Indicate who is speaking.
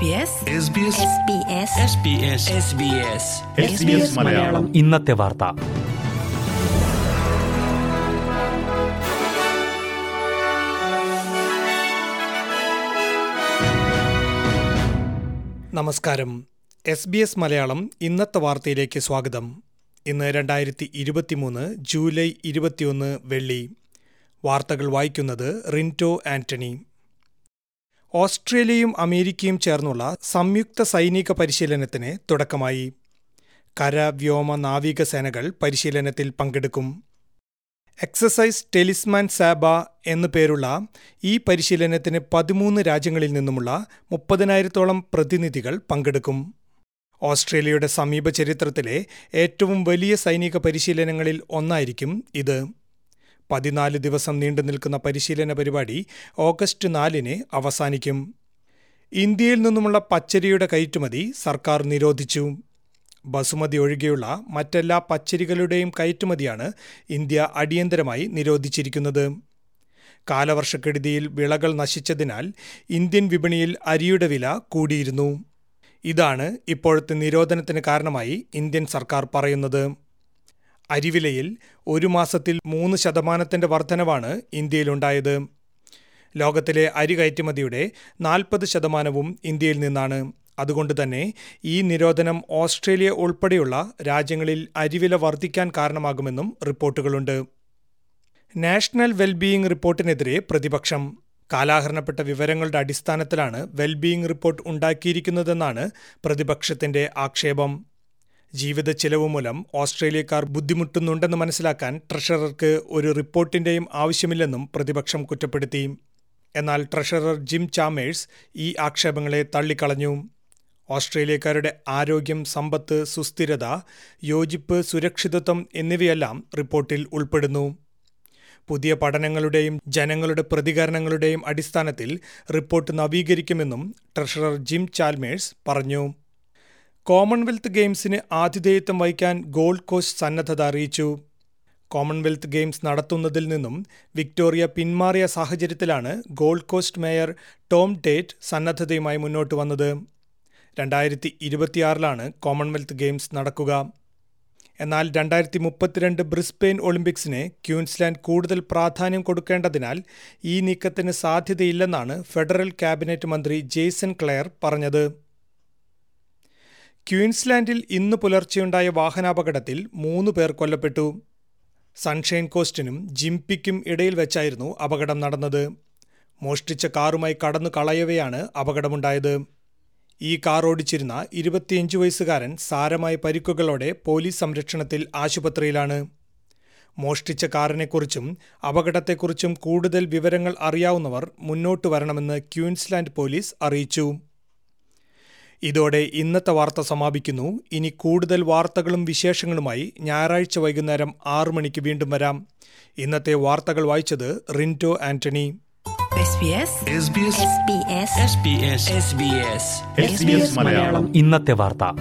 Speaker 1: SBS
Speaker 2: Malayalam.
Speaker 3: ഇന്നത്തെ വാർത്ത.
Speaker 4: നമസ്കാരം. എസ് ബി എസ് മലയാളം ഇന്നത്തെ വാർത്തയിലേക്ക് സ്വാഗതം. ഇന്ന് രണ്ടായിരത്തി ഇരുപത്തിമൂന്ന് ജൂലൈ ഇരുപത്തിയൊന്ന് വെള്ളി. വാർത്തകൾ വായിക്കുന്നത് റിന്റോ ആന്റണി. ഓസ്ട്രേലിയയും അമേരിക്കയും ചേർന്നുള്ള സംയുക്ത സൈനിക പരിശീലനത്തിന് തുടക്കമായി. കര വ്യോമ നാവിക സേനകൾ പരിശീലനത്തിൽ പങ്കെടുക്കും. എക്സസൈസ് ടെലിസ്മാൻ സാബ എന്നു പേരുള്ള ഈ പരിശീലനത്തിന് പതിമൂന്ന് രാജ്യങ്ങളിൽ നിന്നുമുള്ള മുപ്പതിനായിരത്തോളം പ്രതിനിധികൾ പങ്കെടുക്കും. ഓസ്ട്രേലിയയുടെ സമീപ ചരിത്രത്തിലെ ഏറ്റവും വലിയ സൈനിക പരിശീലനങ്ങളിൽ ഒന്നായിരിക്കും ഇത്. പതിനാല് ദിവസം നീണ്ടു നിൽക്കുന്ന പരിശീലന പരിപാടി ഓഗസ്റ്റ് നാലിന് അവസാനിക്കും. ഇന്ത്യയിൽ നിന്നുമുള്ള പച്ചരിയുടെ കയറ്റുമതി സർക്കാർ നിരോധിച്ചു. ബസുമതി ഒഴികെയുള്ള മറ്റെല്ലാ പച്ചരികളുടെയും കയറ്റുമതിയാണ് ഇന്ത്യ അടിയന്തരമായി നിരോധിച്ചിരിക്കുന്നത്. കാലവർഷക്കെടുതിയിൽ വിളകൾ നശിച്ചതിനാൽ ഇന്ത്യൻ വിപണിയിൽ അരിയുടെ വില കൂടിയിരുന്നു. ഇതാണ് ഇപ്പോഴത്തെ നിരോധനത്തിന് കാരണമായി ഇന്ത്യൻ സർക്കാർ പറയുന്നത്. അരിവിലയിൽ ഒരു മാസത്തിൽ മൂന്ന് ശതമാനത്തിന്റെ വർധനവാണ് ഇന്ത്യയിലുണ്ടായത്. ലോകത്തിലെ അരി കയറ്റുമതിയുടെ നാൽപ്പത് ശതമാനവും ഇന്ത്യയിൽ നിന്നാണ്. അതുകൊണ്ട് തന്നെ ഈ നിരോധനം ഓസ്ട്രേലിയ ഉൾപ്പെടെയുള്ള രാജ്യങ്ങളിൽ അരിവില വർദ്ധിക്കാൻ കാരണമാകുമെന്നും റിപ്പോർട്ടുകളുണ്ട്. നാഷണൽ വെൽബീയിങ് റിപ്പോർട്ടിനെതിരെ പ്രതിപക്ഷം. കാലാഹരണപ്പെട്ട വിവരങ്ങളുടെ അടിസ്ഥാനത്തിലാണ് വെൽബീയിങ് റിപ്പോർട്ട് ഉണ്ടാക്കിയിരിക്കുന്നതെന്നാണ് പ്രതിപക്ഷത്തിന്റെ ആക്ഷേപം. ജീവിത ചെലവ് മൂലം ഓസ്ട്രേലിയക്കാർ ബുദ്ധിമുട്ടുന്നുണ്ടെന്ന് മനസ്സിലാക്കാൻ ട്രഷറർക്ക് ഒരു റിപ്പോർട്ടിന്റെയും ആവശ്യമില്ലെന്നും പ്രതിപക്ഷം കുറ്റപ്പെടുത്തി. എന്നാൽ ട്രഷറർ ജിം ചാമേഴ്സ് ഈ ആക്ഷേപങ്ങളെ തള്ളിക്കളഞ്ഞു. ഓസ്ട്രേലിയക്കാരുടെ ആരോഗ്യം സമ്പത്ത് സുസ്ഥിരത യോജിപ്പ് സുരക്ഷിതത്വം എന്നിവയെല്ലാം റിപ്പോർട്ടിൽ ഉൾപ്പെടുന്നു. പുതിയ പഠനങ്ങളുടെയും ജനങ്ങളുടെ പ്രതികരണങ്ങളുടെയും അടിസ്ഥാനത്തിൽ റിപ്പോർട്ട് നവീകരിക്കുമെന്നും ട്രഷറർ ജിം ചാൽമേഴ്സ് പറഞ്ഞു. കോമൺവെൽത്ത് ഗെയിംസിന് ആതിഥേയത്വം വഹിക്കാൻ ഗോൾഡ് കോസ്റ്റ് സന്നദ്ധത അറിയിച്ചു. കോമൺവെൽത്ത് ഗെയിംസ് നടത്തുന്നതിൽ നിന്നും വിക്ടോറിയ പിന്മാറിയ സാഹചര്യത്തിലാണ് Gold Coast mayor Tom Tate സന്നദ്ധതയുമായി മുന്നോട്ട് വന്നത്. രണ്ടായിരത്തി ഇരുപത്തിയാറിലാണ് കോമൺവെൽത്ത് ഗെയിംസ് നടക്കുക. എന്നാൽ രണ്ടായിരത്തി മുപ്പത്തിരണ്ട് ബ്രിസ്ബെയിൻ ഒളിമ്പിക്സിന് ക്യൂൻസ്ലാൻഡ് കൂടുതൽ പ്രാധാന്യം കൊടുക്കേണ്ടതിനാൽ ഈ നീക്കത്തിന് സാധ്യതയില്ലെന്നാണ് ഫെഡറൽ ക്യാബിനറ്റ് മന്ത്രി ജെയ്സൺ ക്ലെയർ പറഞ്ഞത്. ക്യൂൻസ്ലാൻഡിൽ ഇന്ന് പുലർച്ചെയുണ്ടായ വാഹനാപകടത്തിൽ മൂന്ന് പേർ കൊല്ലപ്പെട്ടു. സൺഷൈൻ കോസ്റ്റിനും ജിംപിക്കും ഇടയിൽ വെച്ചായിരുന്നു അപകടം നടന്നത്. മോഷ്ടിച്ച കാറുമായി കടന്നു കളയവെയാണ് അപകടമുണ്ടായത്. ഈ കാർ ഓടിച്ചിരുന്ന ഇരുപത്തിയഞ്ച് വയസ്സുകാരൻ സാരമായ പരിക്കുകളോടെ പോലീസ് സംരക്ഷണത്തിൽ ആശുപത്രിയിലാണ്. മോഷ്ടിച്ച കാറിനെക്കുറിച്ചും അപകടത്തെക്കുറിച്ചും കൂടുതൽ വിവരങ്ങൾ അറിയാവുന്നവർ മുന്നോട്ട് വരണമെന്ന് ക്യൂൻസ്ലാൻഡ് പോലീസ് അറിയിച്ചു. ഇതോടെ ഇന്നത്തെ വാർത്ത സമാപിക്കുന്നു. ഇനി കൂടുതൽ വാർത്തകളും വിശേഷങ്ങളുമായി ഞായറാഴ്ച വൈകുന്നേരം ആറു മണിക്ക് വീണ്ടും വരാം. ഇന്നത്തെ വാർത്തകൾ വായിച്ചത് റിന്റോ ആന്റണി.
Speaker 2: SBS
Speaker 1: SBS
Speaker 2: Malayalam.
Speaker 3: ഇന്നത്തെ വാർത്ത.